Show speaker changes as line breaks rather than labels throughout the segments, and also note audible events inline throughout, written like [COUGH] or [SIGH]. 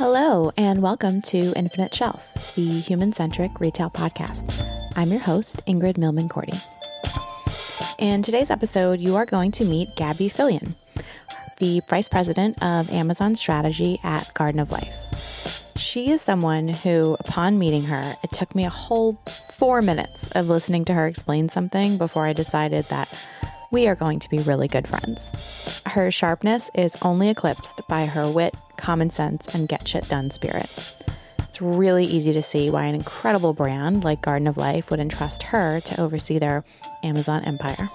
Hello, and welcome to Infinite Shelf, the human centric retail podcast. I'm your host, Ingrid Milman Cordy. In today's episode, you are going to meet Gabby Fillion, the Vice President of Amazon Strategy at Garden of Life. She is someone who, upon meeting her, it took me a whole four minutes of listening to her explain something before I decided that we are going to be really good friends. Her sharpness is only eclipsed by her wit, common sense, and get shit done spirit. It's really easy to see why an incredible brand like Garden of Life would entrust her to oversee their Amazon empire.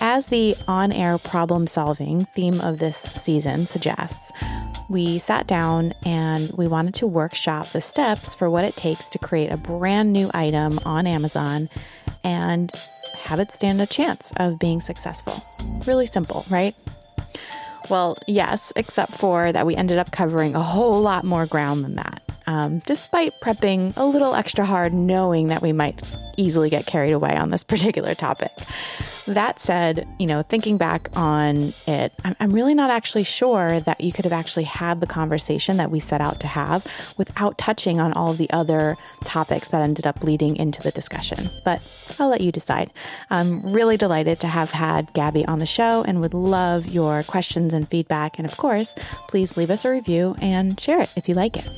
As the on air problem solving theme of this season suggests, we sat down and we wanted to workshop the steps for what it takes to create a brand new item on Amazon and have it stand a chance of being successful. Really simple, right? Well, yes, except for that we ended up covering a whole lot more ground than that, um, despite prepping a little extra hard, knowing that we might easily get carried away on this [LAUGHS] particular topic. That said, you know, thinking back on it, I'm really not actually sure that you could have actually had the conversation that we set out to have without touching on all of the other topics that ended up leading into the discussion. But I'll let you decide. I'm really delighted to have had Gabby on the show and would love your questions and feedback. And of course, please leave us a review and share it if you like it.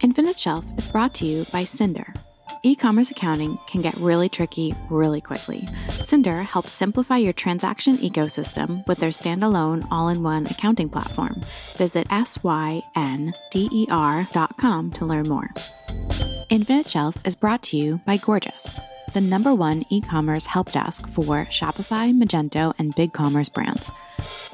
Infinite Shelf is brought to you by Synder E commerce accounting can get really tricky really quickly. Synder helps simplify your transaction ecosystem with their standalone all in one accounting platform. Visit synder.com to learn more. Infinite Shelf is brought to you by Gorgias the number one e commerce help desk for Shopify, Magento, and BigCommerce brands.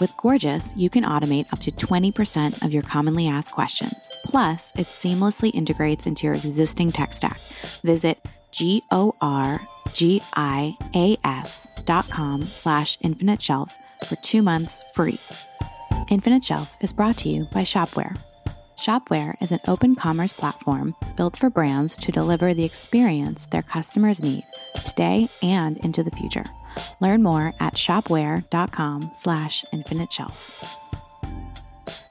With Gorgias, you can automate up to 20% of your commonly asked questions. Plus, it seamlessly integrates into your existing tech stack. Visit G-O-R-G-I-A-S dot com slash infinite shelf for two months free. Infinite Shelf is brought to you by Shopware. Shopware is an open commerce platform built for brands to deliver the experience their customers need today and into the future. Learn more at shopware.com slash infinite shelf.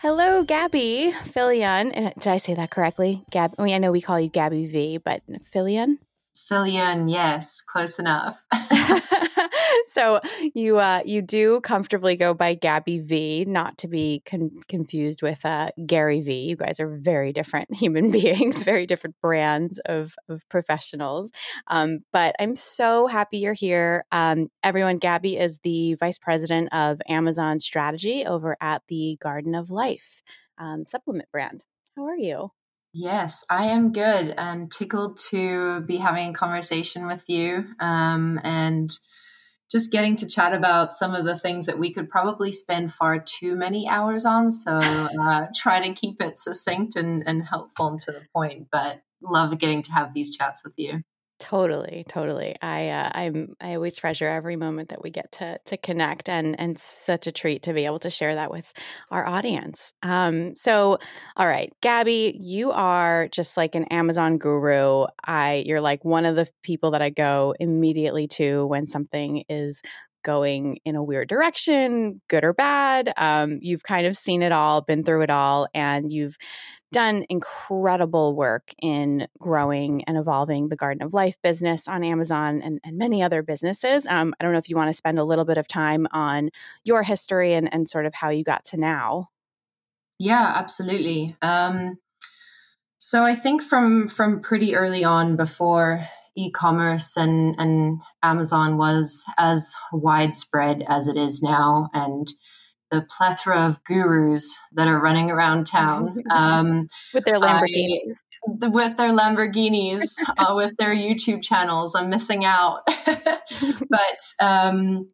Hello, Gabby Fillion. Uh, did I say that correctly? Gab, I mean, I know we call you Gabby V, but Fillion?
Fillion, yes, close enough. [LAUGHS] [LAUGHS]
so you uh, you do comfortably go by Gabby V, not to be con- confused with uh, Gary V. You guys are very different [LAUGHS] human beings, very different brands of of professionals. Um, but I'm so happy you're here. Um, everyone, Gabby is the vice president of Amazon strategy over at the Garden of Life um, supplement brand. How are you?
Yes, I am good and tickled to be having a conversation with you um, and just getting to chat about some of the things that we could probably spend far too many hours on. So uh, [LAUGHS] try to keep it succinct and, and helpful and to the point, but love getting to have these chats with you.
Totally, totally. I uh, I'm I always treasure every moment that we get to to connect, and and such a treat to be able to share that with our audience. Um, so, all right, Gabby, you are just like an Amazon guru. I you're like one of the people that I go immediately to when something is going in a weird direction, good or bad. Um, you've kind of seen it all, been through it all, and you've done incredible work in growing and evolving the Garden of Life business on Amazon and, and many other businesses. Um, I don't know if you want to spend a little bit of time on your history and, and sort of how you got to now.
Yeah, absolutely. Um, so I think from from pretty early on, before e-commerce and and Amazon was as widespread as it is now, and the plethora of gurus that are running around town [LAUGHS]
um, with their Lamborghinis.
I, with their Lamborghinis, [LAUGHS] uh, with their YouTube channels. I'm missing out. [LAUGHS] but um,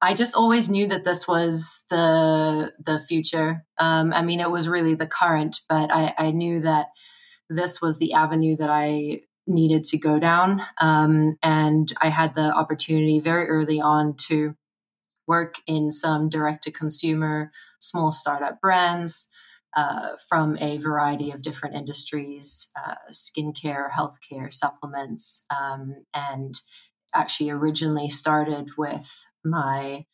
I just always knew that this was the the future. Um, I mean, it was really the current, but I, I, knew that this was the avenue that I needed to go down. Um, and I had the opportunity very early on to work in some direct to consumer small startup brands uh, from a variety of different industries uh, skincare, healthcare, supplements, um, and actually originally started with my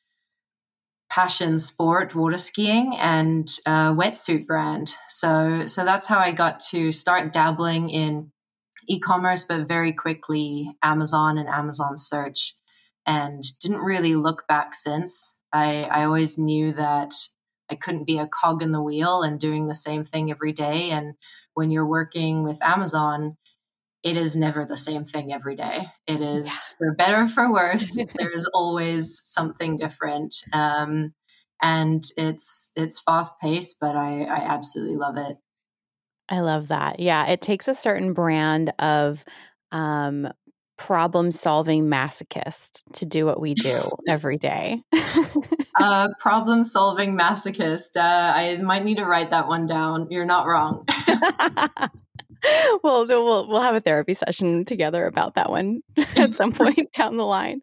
passion sport, water skiing, and a wetsuit brand. So, so that's how I got to start dabbling in e-commerce, but very quickly Amazon and Amazon search, and didn't really look back since. I, I always knew that I couldn't be a cog in the wheel and doing the same thing every day. And when you're working with Amazon, it is never the same thing every day. It is yeah. for better for worse. [LAUGHS] There's always something different, um, and it's it's fast paced, but I, I absolutely love it.
I love that. Yeah, it takes a certain brand of um, problem solving masochist to do what we do [LAUGHS] every day.
uh, [LAUGHS] problem solving masochist. Uh, I might need to write that one down. You're not wrong. [LAUGHS] [LAUGHS]
well, we'll we'll have a therapy session together about that one [LAUGHS] at some [LAUGHS] point down the line.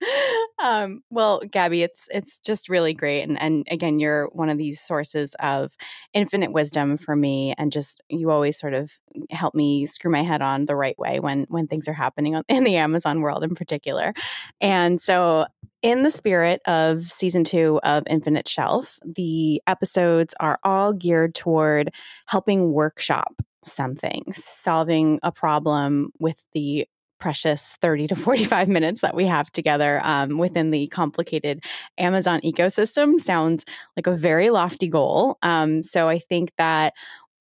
Um, well, Gabby, it's it's just really great, and and again, you're one of these sources of infinite wisdom for me, and just you always sort of help me screw my head on the right way when when things are happening in the Amazon world in particular. And so, in the spirit of season two of Infinite Shelf, the episodes are all geared toward helping workshop something, solving a problem with the precious 30 to 45 minutes that we have together um, within the complicated Amazon ecosystem sounds like a very lofty goal. Um, so I think that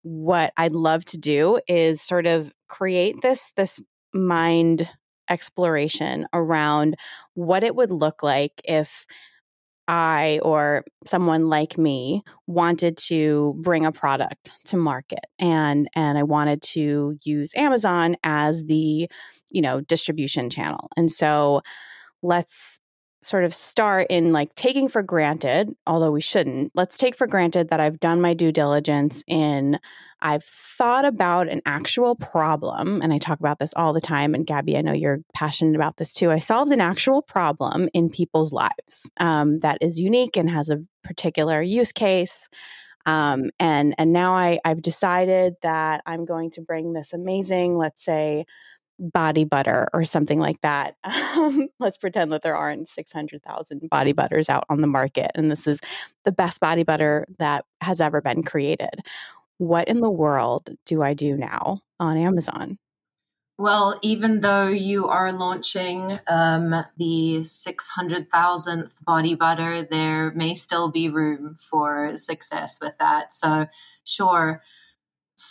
what I'd love to do is sort of create this this mind exploration around what it would look like if I or someone like me wanted to bring a product to market and and I wanted to use Amazon as the, you know, distribution channel. And so let's sort of start in like taking for granted, although we shouldn't. Let's take for granted that I've done my due diligence in I've thought about an actual problem, and I talk about this all the time. And Gabby, I know you're passionate about this too. I solved an actual problem in people's lives um, that is unique and has a particular use case. Um, and and now I, I've decided that I'm going to bring this amazing, let's say, body butter or something like that. [LAUGHS] Um, let's pretend that there aren't 600,000 body butters out on the market, and this is the best body butter that has ever been created what in the world do I do now on Amazon?
Well, even though you are launching um, the 600,000th body butter, there may still be room for success with that. So, sure,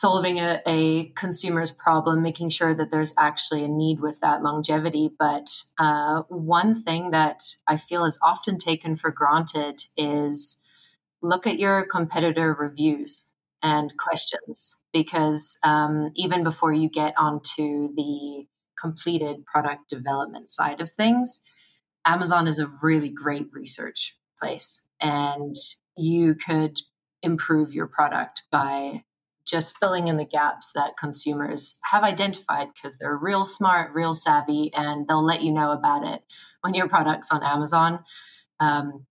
solving a, a consumer's problem, making sure that there's actually a need with that longevity. But uh, one thing that I feel is often taken for granted is look at your competitor reviews and questions because um, even before you get onto the completed product development side of things, Amazon is a really great research place and you could improve your product by just filling in the gaps that consumers have identified because they're real smart, real savvy, and they'll let you know about it when your product's on Amazon. Um,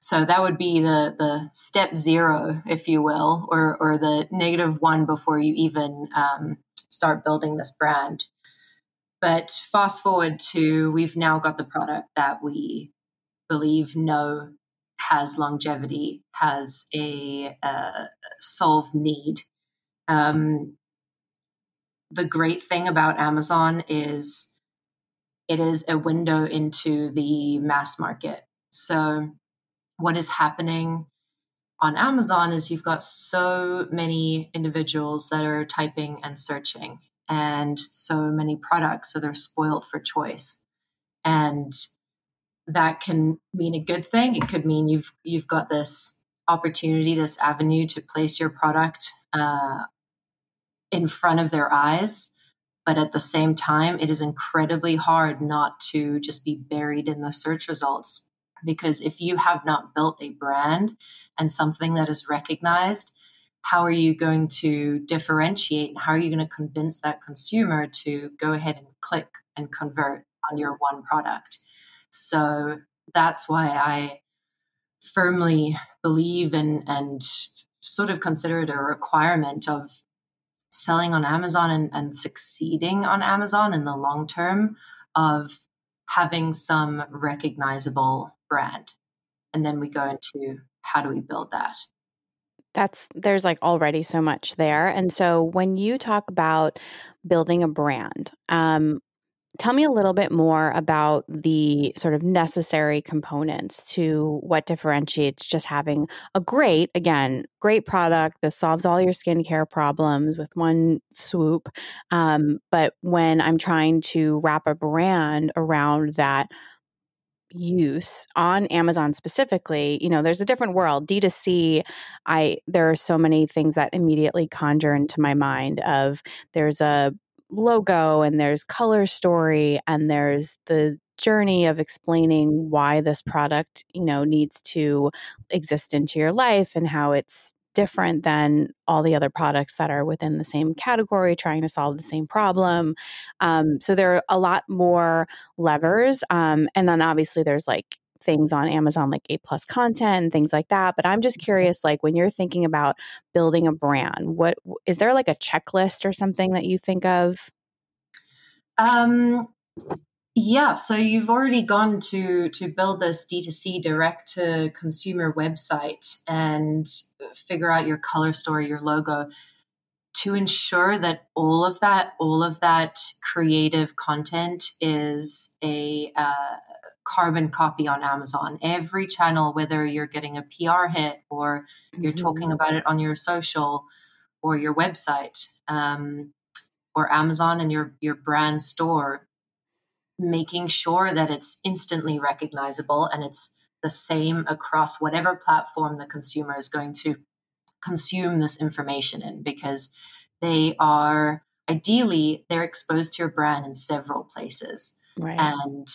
so that would be the the step zero, if you will, or or the negative one before you even um, start building this brand. But fast forward to we've now got the product that we believe know has longevity, has a, a solved need. Um, the great thing about Amazon is it is a window into the mass market. So what is happening on Amazon is you've got so many individuals that are typing and searching and so many products so they're spoiled for choice and that can mean a good thing it could mean you've you've got this opportunity this avenue to place your product uh, in front of their eyes but at the same time it is incredibly hard not to just be buried in the search results because if you have not built a brand and something that is recognized, how are you going to differentiate and how are you going to convince that consumer to go ahead and click and convert on your one product? So that's why I firmly believe in and sort of consider it a requirement of selling on Amazon and, and succeeding on Amazon in the long term of having some recognizable brand. And then we go into how do we build that?
That's there's like already so much there. And so when you talk about building a brand, um, tell me a little bit more about the sort of necessary components to what differentiates just having a great, again, great product that solves all your skincare problems with one swoop. Um, but when I'm trying to wrap a brand around that use on Amazon specifically, you know, there's a different world. D2C, I there are so many things that immediately conjure into my mind of there's a logo and there's color story and there's the journey of explaining why this product, you know, needs to exist into your life and how it's different than all the other products that are within the same category trying to solve the same problem. Um, so there are a lot more levers. Um, and then obviously there's like things on Amazon like A plus content and things like that. But I'm just curious, like when you're thinking about building a brand, what is there like a checklist or something that you think of?
Um, yeah, so you've already gone to to build this D2C direct to consumer website and figure out your color story, your logo to ensure that all of that all of that creative content is a uh, carbon copy on Amazon. Every channel whether you're getting a PR hit or you're mm-hmm. talking about it on your social or your website um, or Amazon and your your brand store making sure that it's instantly recognizable and it's the same across whatever platform the consumer is going to consume this information in because they are ideally they're exposed to your brand in several places. Right. and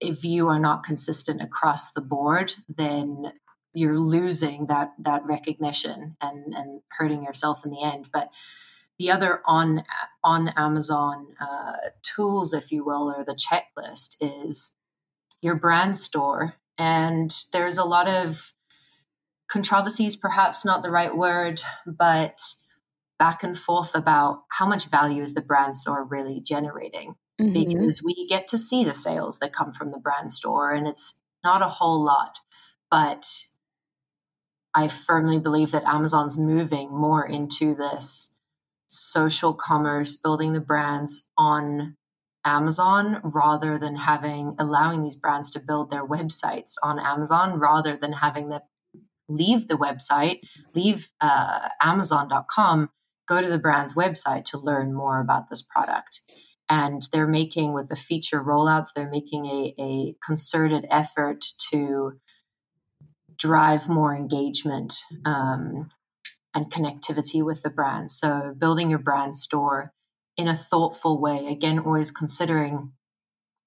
if you are not consistent across the board then you're losing that that recognition and and hurting yourself in the end. But the other on on Amazon uh, tools, if you will, or the checklist is your brand store, and there's a lot of controversies, perhaps not the right word, but back and forth about how much value is the brand store really generating. Mm-hmm. Because we get to see the sales that come from the brand store, and it's not a whole lot, but I firmly believe that Amazon's moving more into this social commerce, building the brands on Amazon rather than having allowing these brands to build their websites on Amazon rather than having them leave the website, leave uh, Amazon.com, go to the brand's website to learn more about this product. And they're making, with the feature rollouts, they're making a, a concerted effort to drive more engagement um, and connectivity with the brand. So building your brand store in a thoughtful way, again, always considering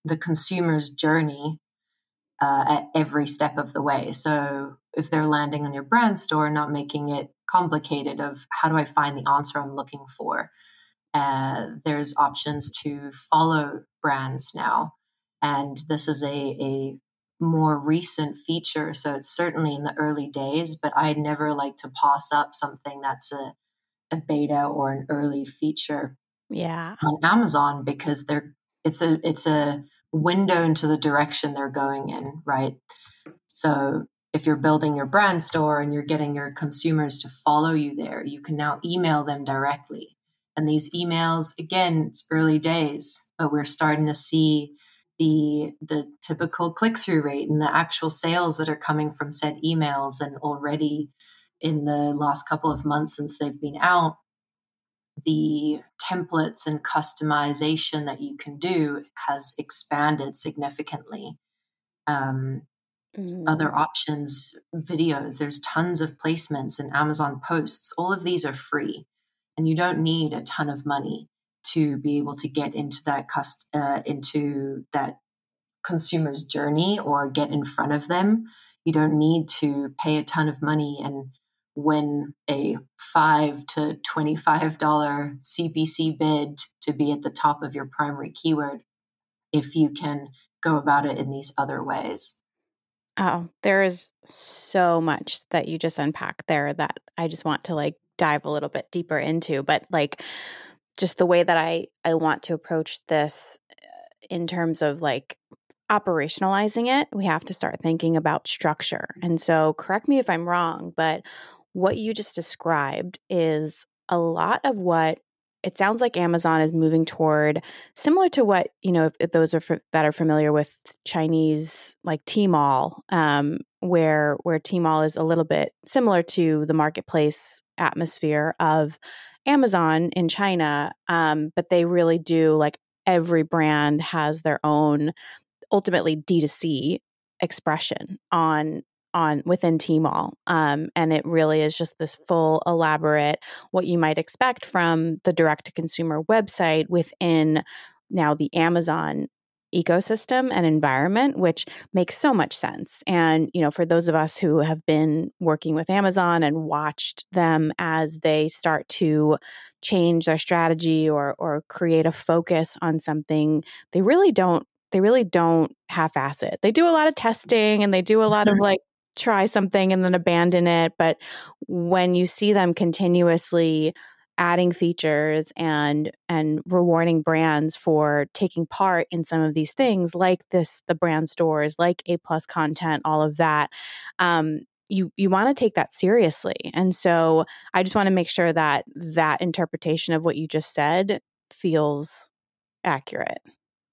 the consumer's journey uh, at every step of the way. So if they're landing on your brand store, not making it complicated of how do I find the answer I'm looking for. Uh, there's options to follow brands now. And this is a, a more recent feature. So it's certainly in the early days, but I never like to pass up something that's a, a beta or an early feature.
Yeah.
On Amazon because they're it's a it's a window into the direction they're going in, right? So if you're building your brand store and you're getting your consumers to follow you there, you can now email them directly. And these emails, again, it's early days, but we're starting to see the the typical click through rate and the actual sales that are coming from said emails and already in the last couple of months since they've been out the templates and customization that you can do has expanded significantly um, mm-hmm. other options videos there's tons of placements and amazon posts all of these are free and you don't need a ton of money to be able to get into that cust- uh, into that consumer's journey or get in front of them. You don't need to pay a ton of money and win a five to twenty-five dollar CPC bid to be at the top of your primary keyword if you can go about it in these other ways.
Oh, there is so much that you just unpack there that I just want to like dive a little bit deeper into. But like just the way that I I want to approach this uh, in terms of like operationalizing it, we have to start thinking about structure. And so, correct me if I'm wrong, but what you just described is a lot of what it sounds like Amazon is moving toward similar to what you know if, those are that are familiar with Chinese like Tmall, um, where where Tmall is a little bit similar to the marketplace atmosphere of Amazon in China, um, but they really do like every brand has their own ultimately D2C expression on on within Tmall. Um, and it really is just this full, elaborate, what you might expect from the direct to consumer website within now the Amazon ecosystem and environment which makes so much sense and you know for those of us who have been working with Amazon and watched them as they start to change their strategy or or create a focus on something they really don't they really don't half-ass it. They do a lot of testing and they do a lot of [LAUGHS] like try something and then abandon it. But when you see them continuously adding features and and rewarding brands for taking part in some of these things like this the brand stores like a plus content all of that um, you you want to take that seriously and so i just want to make sure that that interpretation of what you just said feels accurate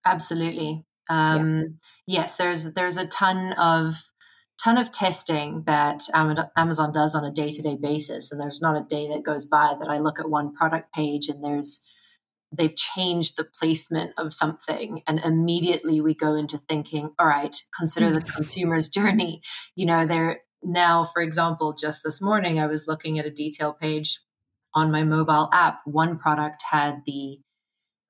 absolutely um, yeah. yes there's there's a ton of ton of testing that Amazon does on a day to day basis. And there's not a day that goes by that I look at one product page and there's they've changed the placement of something. And immediately we go into thinking all right consider the consumer's [LAUGHS] journey. You know there now for example just this morning i was looking at a detail page on my mobile app. One product had the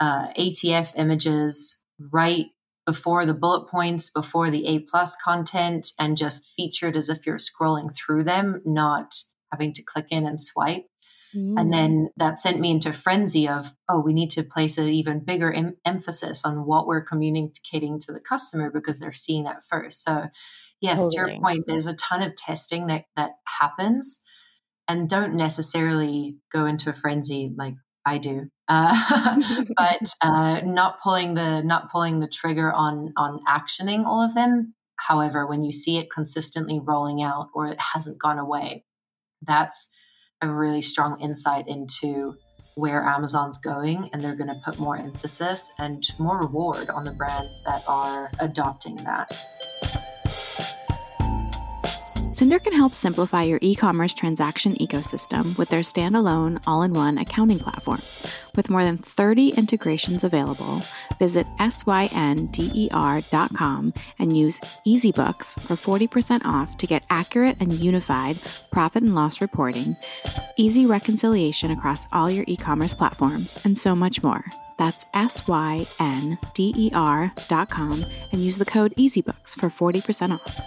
uh, atf images right before the bullet points, before the A plus content, and just featured as if you're scrolling through them, not having to click in and swipe. Mm. And then that sent me into frenzy of, oh, we need to place an even bigger em- emphasis on what we're communicating to the customer because they're seeing that first. So, yes, totally. to your point, there's a ton of testing that that happens, and don't necessarily go into a frenzy like I do, uh, [LAUGHS] but uh, not pulling the not pulling the trigger on on actioning all of them. However, when you see it consistently rolling out or it hasn't gone away, that's a really strong insight into where Amazon's going, and they're going to put more emphasis and more reward on the brands that are adopting that.
Synder can help simplify your e commerce transaction ecosystem with their standalone all in one accounting platform. With more than 30 integrations available, visit synder.com and use EasyBooks for 40% off to get accurate and unified profit and loss reporting, easy reconciliation across all your e commerce platforms, and so much more. That's synder.com and use the code EasyBooks for 40% off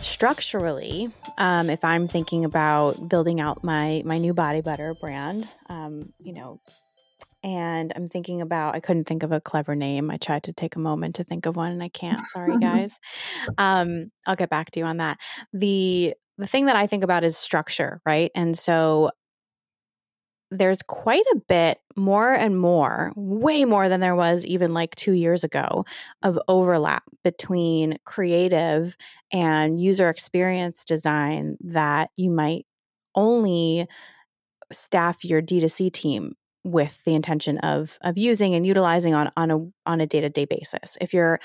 structurally, um, if I'm thinking about building out my my new body butter brand, um, you know, and I'm thinking about I couldn't think of a clever name. I tried to take a moment to think of one and I can't. Sorry [LAUGHS] guys. um, I'll get back to you on that. The the thing that I think about is structure, right? And so there's quite a bit more and more, way more than there was even like two years ago, of overlap between creative and user experience design that you might only staff your D2C team with the intention of of using and utilizing on on a on a day-to-day basis. If you're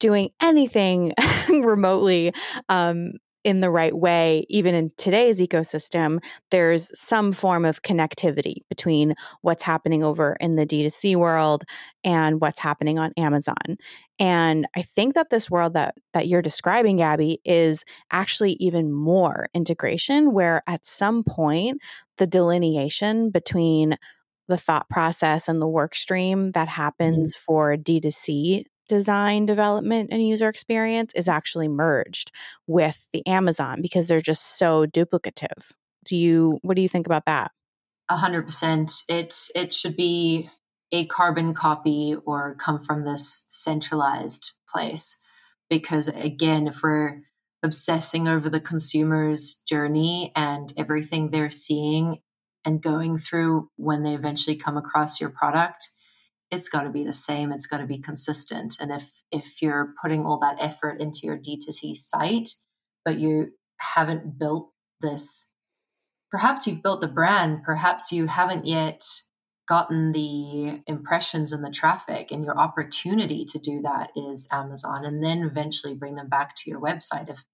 doing anything [LAUGHS] remotely um, in the right way, even in today's ecosystem, there's some form of connectivity between what's happening over in the D2C world and what's happening on Amazon. And I think that this world that that you're describing, Gabby, is actually even more integration, where at some point the delineation between the thought process and the work stream that mm-hmm. happens mm-hmm. for D2C design development and user experience is actually merged with the Amazon because they're just so duplicative. Do you what do you think about that?
A hundred percent. It it should be a carbon copy or come from this centralized place. Because again, if we're obsessing over the consumer's journey and everything they're seeing and going through when they eventually come across your product, it's got to be the same it's got to be consistent and if if you're putting all that effort into your d2c site but you haven't built this perhaps you've built the brand perhaps you haven't yet gotten the impressions and the traffic and your opportunity to do that is amazon and then eventually bring them back to your website if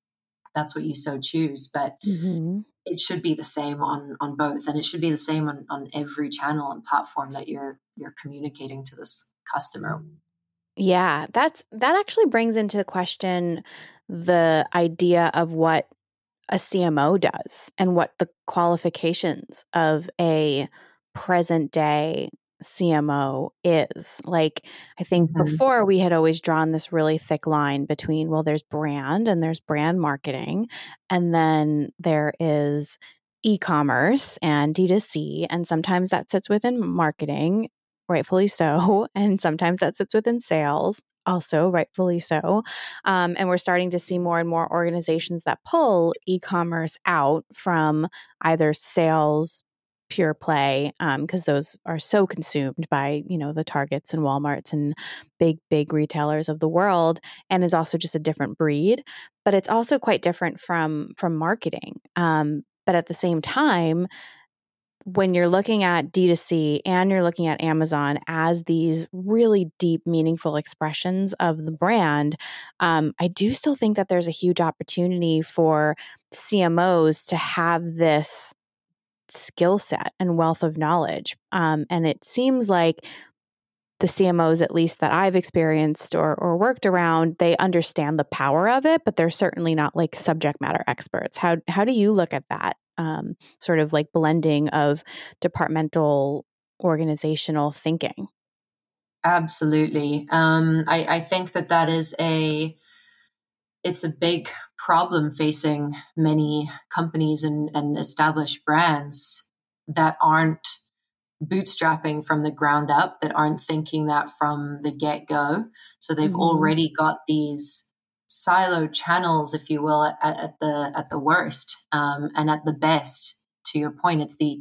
that's what you so choose but mm-hmm. It should be the same on on both and it should be the same on on every channel and platform that you're you're communicating to this customer.
Yeah that's that actually brings into question the idea of what a CMO does and what the qualifications of a present day CMO is. Like, I think mm-hmm. before we had always drawn this really thick line between, well, there's brand and there's brand marketing, and then there is e commerce and D2C. And sometimes that sits within marketing, rightfully so. [LAUGHS] And sometimes that sits within sales also rightfully so um, and we're starting to see more and more organizations that pull e-commerce out from either sales pure play because um, those are so consumed by you know the targets and walmarts and big big retailers of the world and is also just a different breed but it's also quite different from from marketing um, but at the same time when you're looking at D2C and you're looking at Amazon as these really deep, meaningful expressions of the brand, um, I do still think that there's a huge opportunity for CMOs to have this skill set and wealth of knowledge. Um, and it seems like the CMOs, at least that I've experienced or, or worked around, they understand the power of it, but they're certainly not like subject matter experts. How how do you look at that um, sort of like blending of departmental organizational thinking?
Absolutely, um, I, I think that that is a it's a big problem facing many companies and, and established brands that aren't bootstrapping from the ground up, that aren't thinking that from the get go. So they've mm-hmm. already got these silo channels, if you will, at, at the at the worst um, and at the best. To your point, it's the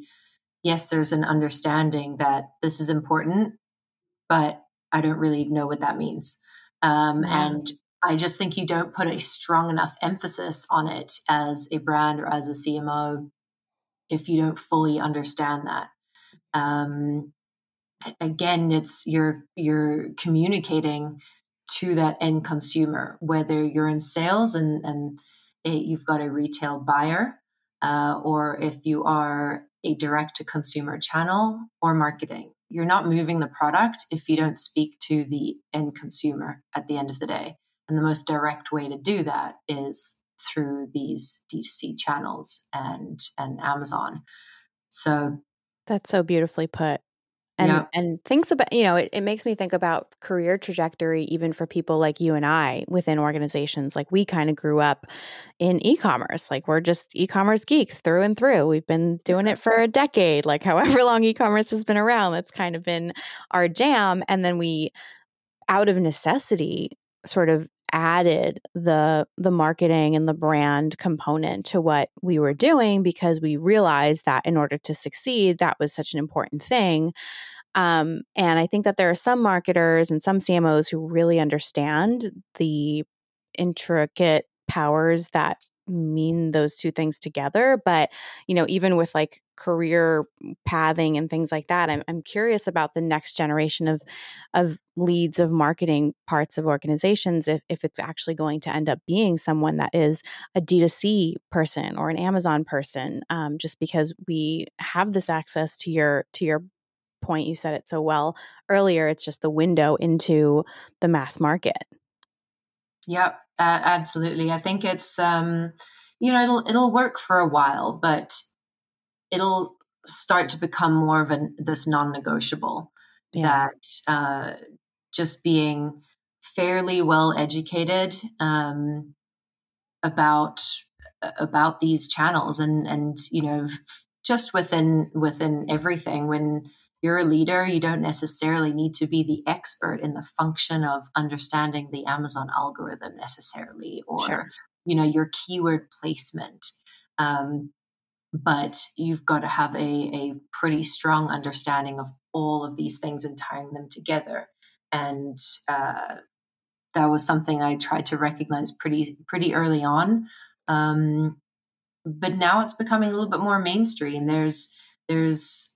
yes, there's an understanding that this is important, but I don't really know what that means. Um. And I just think you don't put a strong enough emphasis on it as a brand or as a CMO if you don't fully understand that. Um, again, it's you're you're communicating to that end consumer, whether you're in sales and and you've got a retail buyer, uh, or if you are a direct to consumer channel or marketing. You're not moving the product if you don't speak to the end consumer at the end of the day. And the most direct way to do that is through these D2C channels and and Amazon. So
that's so beautifully put. And yeah. and thinks about you know, it, it makes me think about career trajectory even for people like you and I within organizations. Like we kind of grew up in e-commerce. Like we're just e-commerce geeks through and through. We've been doing it for a decade, like [LAUGHS] however long e-commerce has been around. That's kind of been our jam. And then we out of necessity sort of added the the marketing and the brand component to what we were doing because we realized that in order to succeed that was such an important thing. Um, and i think that there are some marketers and some cmos who really understand the intricate powers that mean those two things together but you know even with like career pathing and things like that I'm, I'm curious about the next generation of of leads of marketing parts of organizations if, if it's actually going to end up being someone that is a d2c person or an amazon person um, just because we have this access to your to your point you said it so well earlier it's just the window into the mass market
Yep, uh, absolutely. I think it's um, you know it'll it'll work for a while, but it'll start to become more of an this non-negotiable yeah. that uh, just being fairly well educated um, about about these channels and and you know just within within everything when you're a leader, you don't necessarily need to be the expert in the function of understanding the Amazon algorithm necessarily, or sure. you know your keyword placement. Um, but you've got to have a, a pretty strong understanding of all of these things and tying them together. And uh, that was something I tried to recognize pretty pretty early on. Um, but now it's becoming a little bit more mainstream. There's there's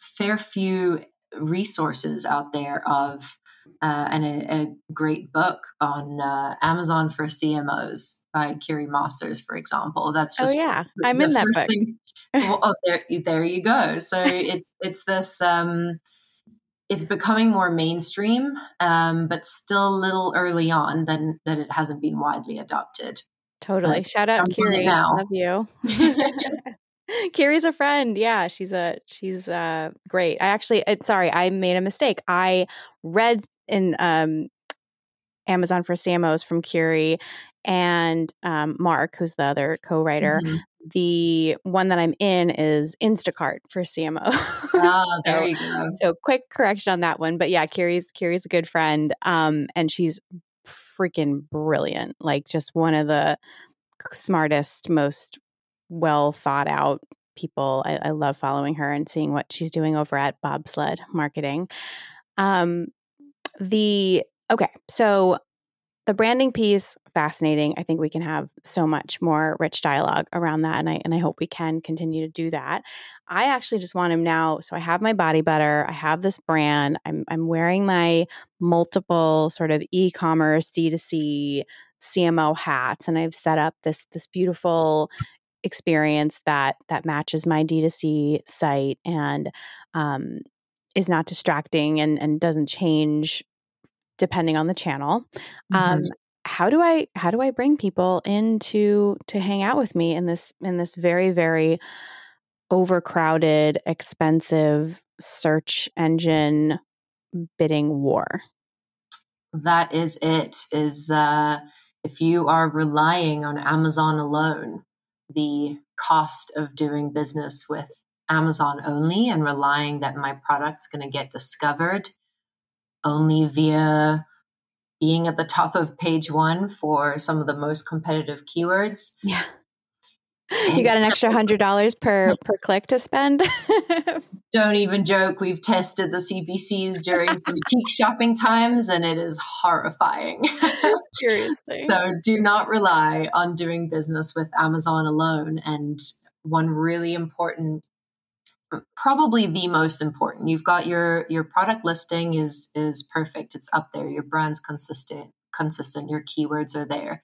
fair few resources out there of uh, and a, a, great book on uh, Amazon for CMOs by Kiri Masters, for example. That's
oh,
just
oh yeah, I'm in that book. Thing. [LAUGHS]
well, oh, there, there you go. So it's it's this. Um, it's becoming more mainstream, um, but still a little early on than that it hasn't been widely adopted.
Totally. Shout out Kiri. Love you. [LAUGHS] [LAUGHS] Kiri's a friend. Yeah, she's a she's uh great. I actually uh, sorry, I made a mistake. I read in um Amazon for CMOs from Kiri and um, Mark, who's the other co-writer. Mm-hmm. The one that I'm in is Instacart for CMO. [LAUGHS]
Ah, so, there you go.
So quick correction on that one, but yeah, Kiri's Kiri's a good friend, um, and she's freaking brilliant. Like just one of the smartest, most well thought out people. I, I, love following her and seeing what she's doing over at Bobsled Marketing. Um, the okay, so the branding piece fascinating. I think we can have so much more rich dialogue around that, and I and I hope we can continue to do that. I actually just want him now. So I have my body butter. I have this brand. I'm I'm wearing my multiple sort of e-commerce D2C CMO hats, and I've set up this this beautiful experience that that matches my D2C site and um, is not distracting and and doesn't change depending on the channel. Um, mm-hmm. How do I how do I bring people into to hang out with me in this in this very very overcrowded, expensive search engine bidding war?
That is it. Is uh, if you are relying on Amazon alone, the cost of doing business with Amazon only and relying that my product's going to get discovered only via being at the top of page one for some of the most competitive keywords.
Yeah. You got an extra hundred dollars per per click to spend. [LAUGHS]
Don't even joke. We've tested the CPCs during some [LAUGHS] peak shopping times, and it is horrifying. [LAUGHS]
Seriously.
so do not rely on doing business with Amazon alone. And one really important probably the most important. You've got your your product listing is is perfect. It's up there. Your brand's consistent, consistent. Your keywords are there.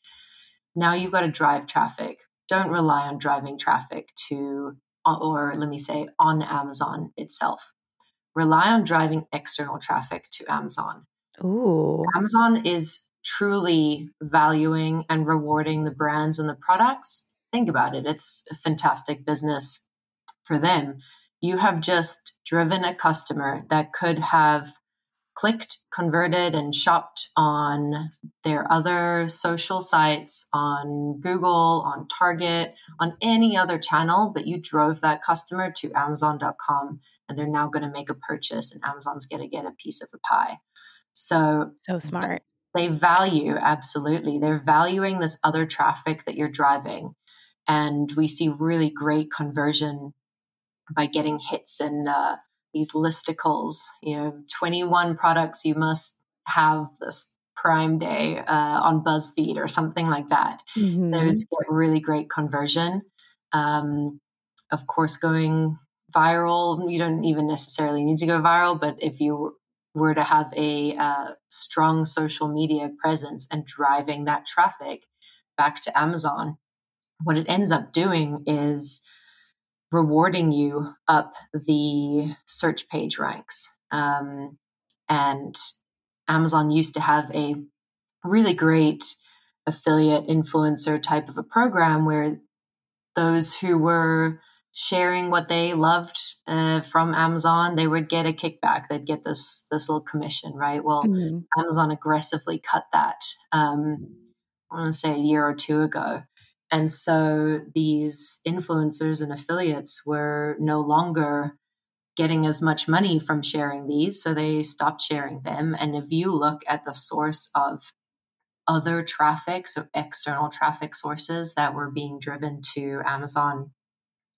Now you've got to drive traffic. Don't rely on driving traffic to or let me say on Amazon itself. Rely on driving external traffic to Amazon.
Ooh. So
Amazon is truly valuing and rewarding the brands and the products. Think about it. It's a fantastic business for them you have just driven a customer that could have clicked, converted, and shopped on their other social sites, on Google, on Target, on any other channel, but you drove that customer to Amazon.com and they're now going to make a purchase and Amazon's going to get a piece of the pie. So,
so smart.
They value, absolutely. They're valuing this other traffic that you're driving. And we see really great conversion by getting hits in uh, these listicles. You know, 21 products you must have this Prime Day uh, on BuzzFeed or something like that. Mm-hmm. Those get really great conversion. Um, of course, going viral, you don't even necessarily need to go viral, but if you were to have a uh, strong social media presence and driving that traffic back to Amazon, what it ends up doing is rewarding you up the search page ranks. Um, and Amazon used to have a really great affiliate influencer type of a program where those who were sharing what they loved uh, from Amazon, they would get a kickback. They'd get this this little commission, right? Well, mm-hmm. Amazon aggressively cut that. Um, I want to say a year or two ago, and so these influencers and affiliates were no longer getting as much money from sharing these. So they stopped sharing them. And if you look at the source of other traffic, so external traffic sources that were being driven to Amazon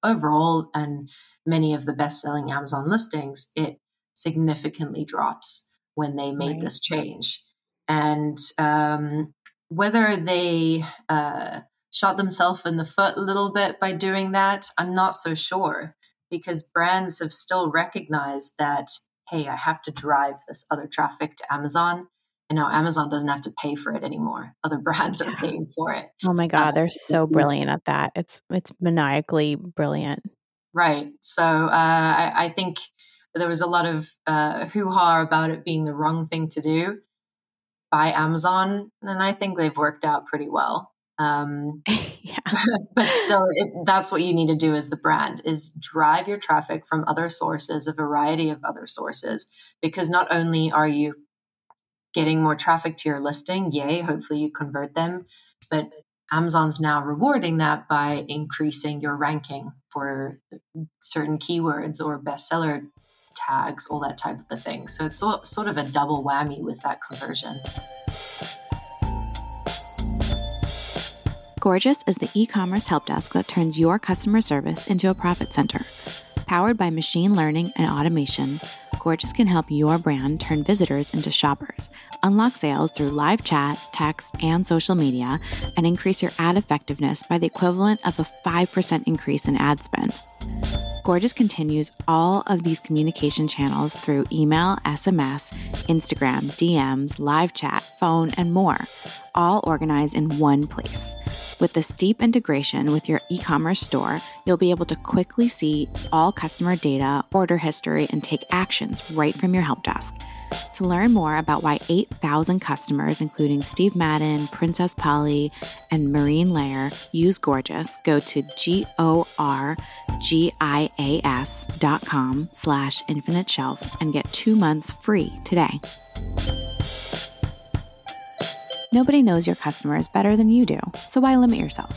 overall and many of the best selling Amazon listings, it significantly drops when they made
Right.
this change. And um, whether they uh, shot themselves in the foot a little bit by doing that, I'm not so sure because brands have still recognized that, hey, I have to drive this other traffic to Amazon. And now Amazon doesn't have to pay for it anymore. Other [LAUGHS] brands are paying for it.
Oh my God, they're
so
so brilliant at that. It's it's maniacally brilliant.
Right. So uh, I, I think there was a lot of uh, hoo ha about it being the wrong thing to do by Amazon. And I think they've worked out pretty well. Um, [LAUGHS]
yeah. [LAUGHS]
but still, it, that's what you need to do as the brand is drive your traffic from other sources, a variety of other sources, because not only are you getting more traffic to your listing, yay, hopefully you convert them, but Amazon's now rewarding that by increasing your ranking for certain keywords or bestseller tags, all that type of a thing. So it's so, sort of a double whammy with that conversion.
Gorgias is the e commerce help desk that turns your customer service into a profit center. Powered by machine learning and automation, Gorgias can help your brand turn visitors into shoppers, unlock sales through live chat, text, and social media, and increase your ad effectiveness by the equivalent of a 5% increase in ad spend. Gorgias continues all of these communication channels through email, SMS, Instagram, DMs, live chat, phone, and more, all organized in one place. With this deep integration with your e commerce store, you'll be able to quickly see all customer data, order history, and take actions right from your help desk. To learn more about why 8,000 customers, including Steve Madden, Princess Polly, and Marine Layer, use Gorgias, go to G-O-R-G-I-A-S dot com slash infinite shelf and get two months free today. Nobody knows your customers better than you do, so why limit yourself?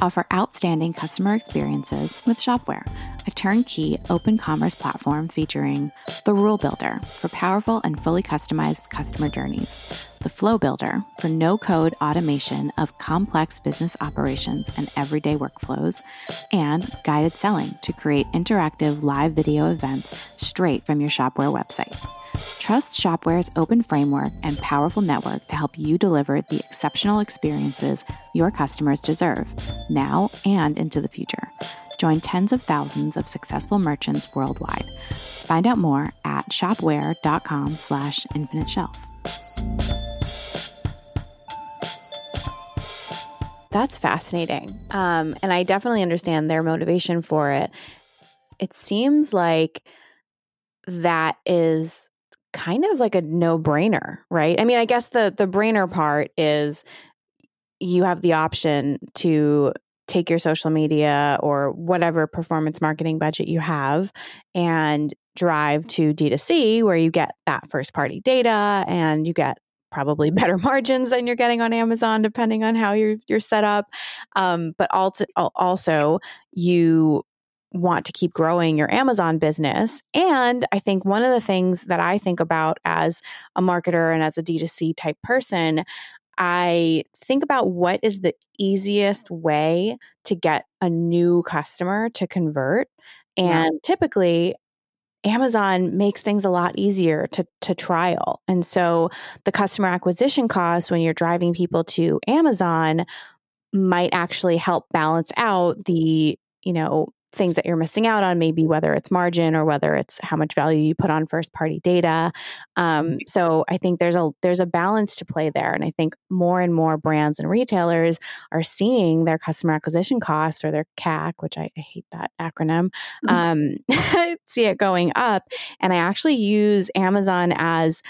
Offer outstanding customer experiences with Shopware, a turnkey open commerce platform featuring the Rule Builder for powerful and fully customized customer journeys, the Flow Builder for no code automation of complex business operations and everyday workflows, and guided selling to create interactive live video events straight from your Shopware website. Trust Shopware's open framework and powerful network to help you deliver the exceptional experiences your customers deserve now and into the future. Join tens of thousands of successful merchants worldwide. Find out more at shopware.com slash infinite shelf. That's fascinating. Um, and I definitely understand their motivation for it. It seems like that is kind of like a no-brainer, right? I mean, I guess the the brainer part is you have the option to take your social media or whatever performance marketing budget you have and drive to D2C where you get that first party data and you get probably [LAUGHS] better margins than you're getting on Amazon depending on how you're you're set up. Um, but also also you want to keep growing your Amazon business. And I think one of the things that I think about as a marketer and as a D2C type person, I think about what is the easiest way to get a new customer to convert.
Yeah.
And typically, Amazon makes things a lot easier to to trial. And so the customer acquisition cost when you're driving people to Amazon might actually help balance out the, you know, things that you're missing out on, maybe whether it's margin or whether it's how much value you put on first party data. Um, so I think there's a there's a balance to play there, and I think more and more brands and retailers are seeing their customer acquisition cost or their CAC, which I, I hate that acronym, um, [LAUGHS] see it going up. And I actually use Amazon as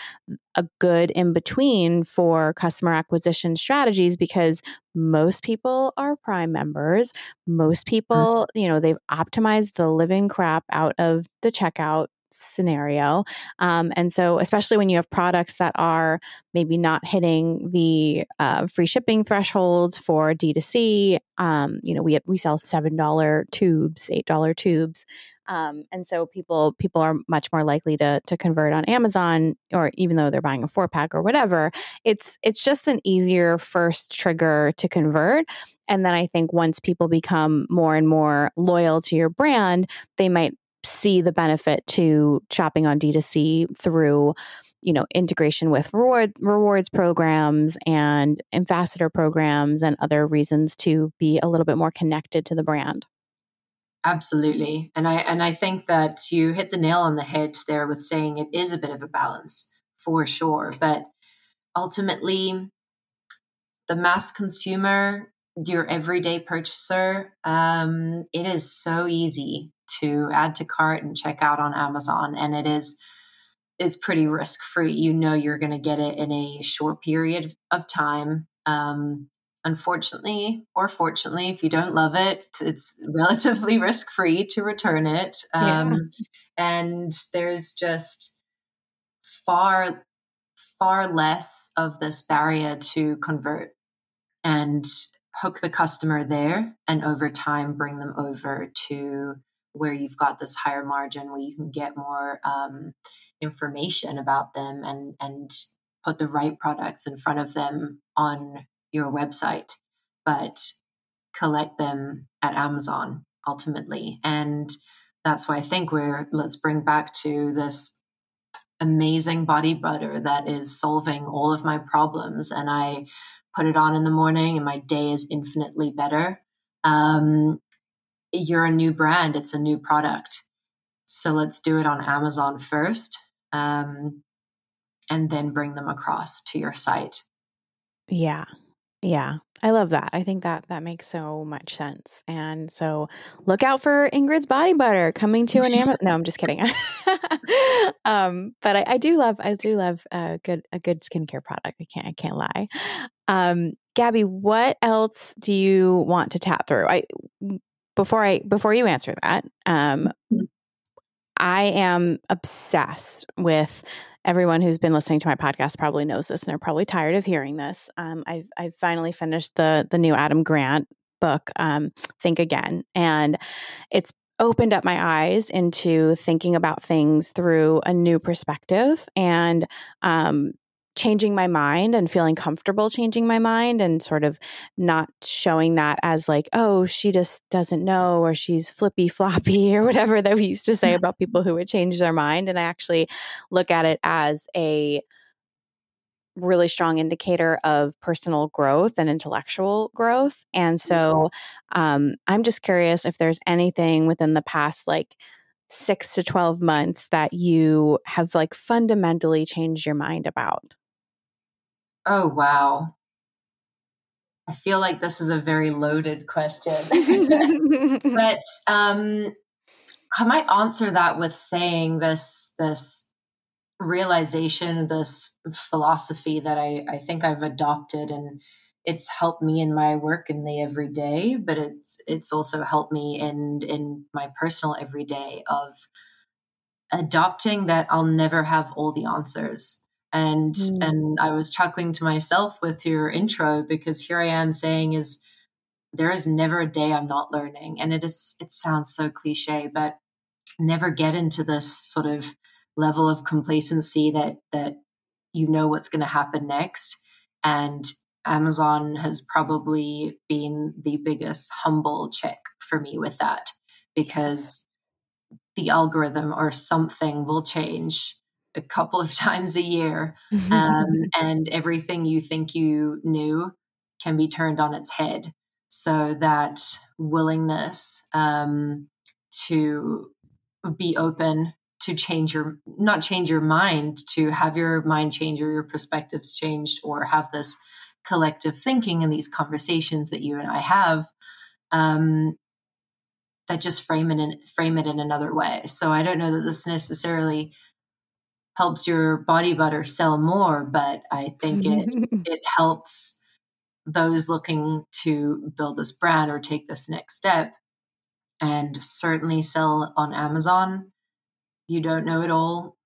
a good in between for customer acquisition strategies because most people are prime members. Most mm. people you know they've optimized the living crap out of the checkout scenario um, and so especially when you have products that are maybe not hitting the uh, free shipping thresholds for d2c um, you know we, we sell $7 tubes $8 tubes um, and so people people are much more likely to to convert on Amazon or even though they're buying a four pack or whatever. It's it's just an easier first trigger to convert. And then I think once people become more and more loyal to your brand, they might see the benefit to shopping on D2C through you know integration with reward rewards programs and ambassador programs and other reasons to be a little bit more connected to the brand.
Absolutely. And i and i think that you hit the nail on the head there with saying it is a bit of a balance for sure. But ultimately the mass consumer your everyday purchaser um, it is so easy to add to cart and check out on amazon and it is it's pretty risk free. You know you're going to get it in a short period of time. Um, unfortunately or fortunately, if you don't love it, it's relatively [LAUGHS] risk free to return it. Um, yeah. And there's just far, far less of this barrier to convert and hook the customer there and over time bring them over to where you've got this higher margin where you can get more um, information about them and and put the right products in front of them on your website but collect them at amazon ultimately. And that's why i think we're let's bring back to this amazing body butter that is solving all of my problems. And i put it on in the morning and my day is infinitely better um, you're a new brand it's a new product so let's do it on amazon first um, and then bring them across to your site.
Yeah. Yeah. I love that. I think that that makes so much sense. And so look out for Ingrid's body butter coming to an [LAUGHS] Amazon. no, I'm just kidding. [LAUGHS] um, but I, I, do love, I do love a good, a good skincare product. I can't, I can't lie. Um, Gabby, what else do you want to tap through? I, before I, before you answer that, um, mm-hmm. I am obsessed with everyone who's been listening to my podcast probably knows this and they're probably tired of hearing this. Um, I've I've finally finished the the new Adam Grant book, um, Think Again, and it's opened up my eyes into thinking about things through a new perspective and um, changing my mind and feeling comfortable changing my mind and sort of not showing that as like oh she just doesn't know or she's flippy floppy [LAUGHS] or whatever that we used to say about people who would change their mind and i actually look at it as a really strong indicator of personal growth and intellectual growth and so um, i'm just curious if there's anything within the past like six to 12 months that you have like fundamentally changed your mind about
Oh, wow. I feel like this is a very loaded question. [LAUGHS] [LAUGHS] but um, I might answer that with saying this this realization, this philosophy that I, I think I've adopted and it's helped me in my work in the everyday, but it's it's also helped me in in my personal everyday of adopting that I'll never have all the answers and mm. and i was chuckling to myself with your intro because here i am saying is there is never a day i'm not learning and it is it sounds so cliche but never get into this sort of level of complacency that that you know what's going to happen next and amazon has probably been the biggest humble check for me with that because the algorithm or something will change a couple of [LAUGHS] times a year um, and everything you think you knew can be turned on its head. So that willingness um, to be open to change your not change your mind to have your mind change or your perspectives changed or have this collective thinking and these conversations that you and i have um, that just frame it in frame it in another way. So i don't know that this necessarily helps your body butter sell more, but I think it [LAUGHS] it helps those looking to build this brand or take this next step and certainly sell on Amazon. You don't know it all.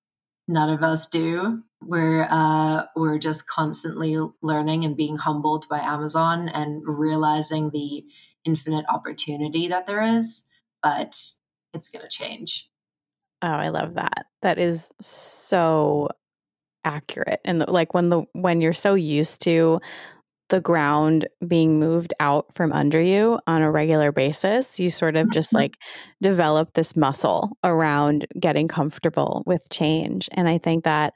None of us do. We're uh, we're just constantly learning and being humbled by Amazon and realizing the infinite opportunity that there is. But it's going to change.
Oh, I love that. That is so accurate. And like when the when you're so used to the ground being moved out from under you on a regular basis. You sort of just mm-hmm. like develop this muscle around getting comfortable with change. And I think that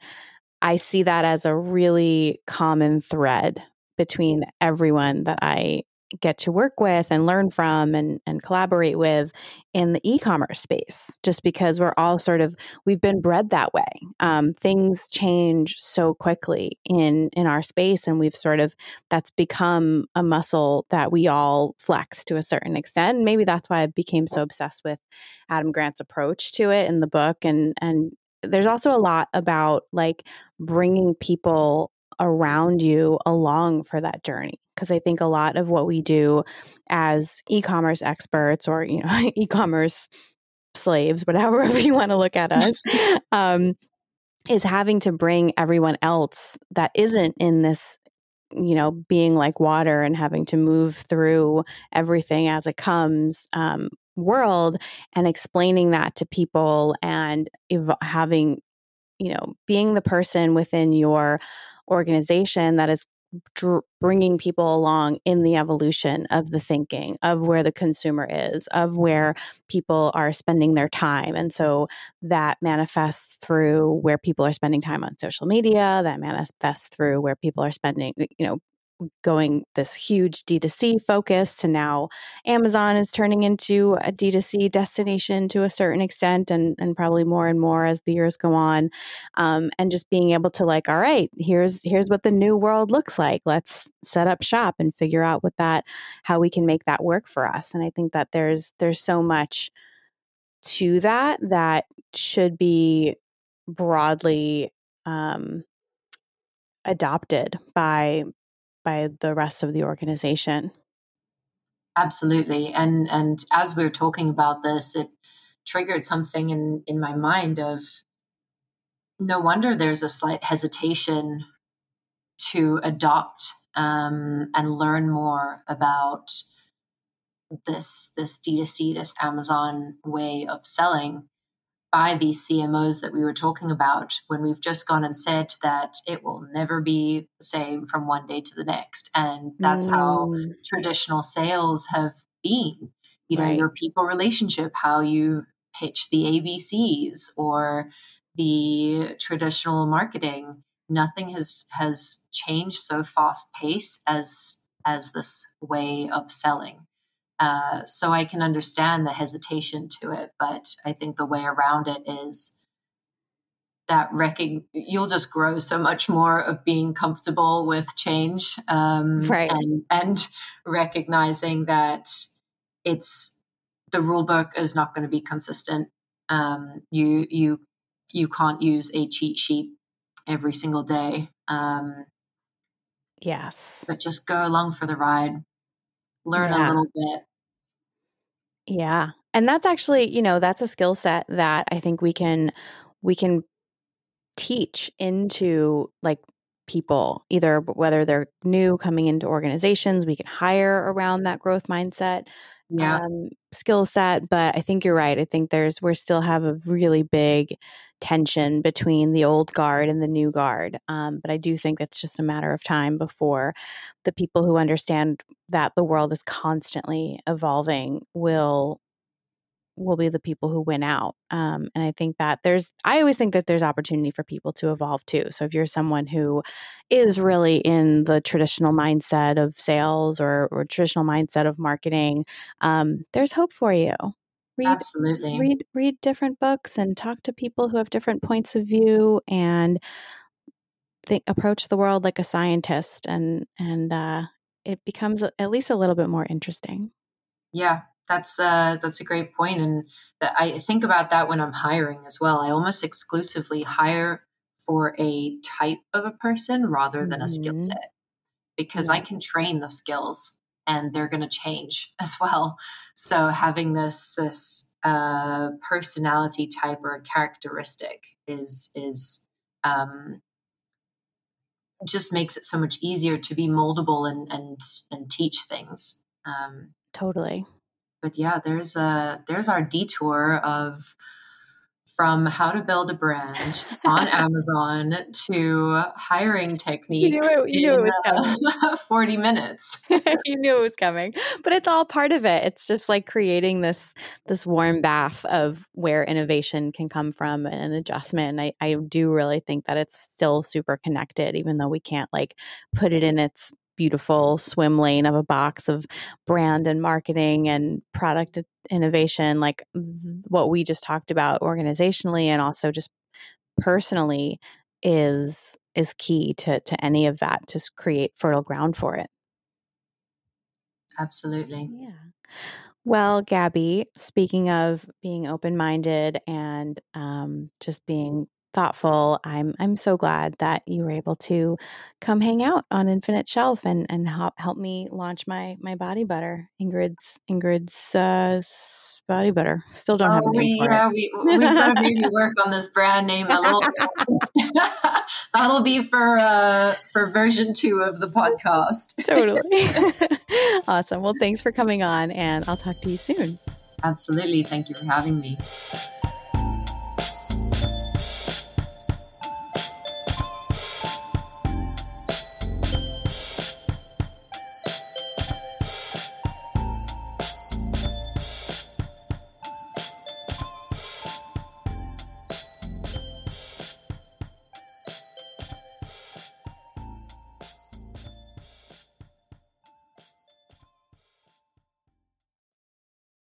I see that as a really common thread between everyone that I get to work with and learn from and, and collaborate with in the e-commerce space just because we're all sort of we've been bred that way. Um, things change so quickly in in our space and we've sort of that's become a muscle that we all flex to a certain extent and maybe that's why i became so obsessed with adam grant's approach to it in the book and and there's also a lot about like bringing people around you along for that journey because I think a lot of what we do as e-commerce experts or you know [LAUGHS] e-commerce slaves, whatever [LAUGHS] you want to look at [LAUGHS] us, um, is having to bring everyone else that isn't in this you know being like water and having to move through everything as it comes um, world and explaining that to people and ev- having you know being the person within your organization that is dr- bringing people along in the evolution of the thinking of where the consumer is of where people are spending their time and so that manifests through where people are spending time on social media that manifests through where people are spending you know going this huge D2C focus to now Amazon is turning into a D2C destination to a certain extent and, and probably more and more as the years go on. Um, and just being able to like, all right, here's here's what the new world looks like. Let's set up shop and figure out what that how we can make that work for us. And I think that there's there's so much to that that should be broadly um, adopted by by the rest of the organization.
Absolutely. And and as we are talking about this, it triggered something in, in my mind of no wonder there's a slight hesitation to adopt um, and learn more about this this D2C, this Amazon way of selling by these CMOs that we were talking about when we've just gone and said that it will never be the same from one day to the next. And that's mm. how traditional sales have been. You know, right. your people relationship, how you pitch the ABCs or the traditional marketing. Nothing has has changed so fast pace as as this way of selling. Uh, so I can understand the hesitation to it, but I think the way around it is that recog- you'll just grow so much more of being comfortable with change, um,
right?
And, and recognizing that it's the rule book is not going to be consistent. Um, you you you can't use a cheat sheet every single day. Um,
yes,
but just go along for the ride learn yeah. a little bit.
Yeah. And that's actually, you know, that's a skill set that I think we can we can teach into like people either whether they're new coming into organizations we can hire around that growth mindset
yeah. um,
skill set but i think you're right i think there's we still have a really big tension between the old guard and the new guard um, but i do think it's just a matter of time before the people who understand that the world is constantly evolving will will be the people who win out. Um, and I think that there's, I always think that there's opportunity for people to evolve too. So if you're someone who is really in the traditional mindset of sales or, or traditional mindset of marketing, um, there's hope for you.
Read, Absolutely.
Read, read different books and talk to people who have different points of view and think, approach the world like a scientist and, and, uh, it becomes at least a little bit more interesting.
Yeah, that's uh, that's a great point, and I think about that when I'm hiring as well. I almost exclusively hire for a type of a person rather than a skill mm-hmm. set because yeah. I can train the skills and they're going to change [LAUGHS] as well. So having this this uh, personality type or a characteristic is is um, just makes it so much easier to be moldable and and and teach things. Um,
totally
but yeah, there's a there's our detour of from how to build a brand on [LAUGHS] Amazon to hiring techniques
you knew it, you knew
in,
it was
uh, [LAUGHS] 40 minutes. [LAUGHS]
you knew it was coming. But it's all part of it. It's just like creating this this warm bath of where innovation can come from and an adjustment. I, I do really think that it's still super connected, even though we can't like put it in its beautiful swim lane of a box of brand and marketing and product innovation like what we just talked about organizationally and also just personally is is key to to any of that to create fertile ground for it.
Absolutely.
Yeah. Well gabby speaking of being open-minded and um, just being thoughtful. I'm I'm so glad that you were able to come hang out on Infinite Shelf and and help help me launch my my body butter. Ingrid's Ingrid's uh, body butter. Still don't oh, have a name we,
yeah, we we gotta maybe work on this brand name a little. [LAUGHS] That'll be for uh for version two of the podcast. [LAUGHS]
totally. [LAUGHS] awesome. Well, thanks for coming on, and I'll talk to you soon.
Absolutely. Thank you for having me.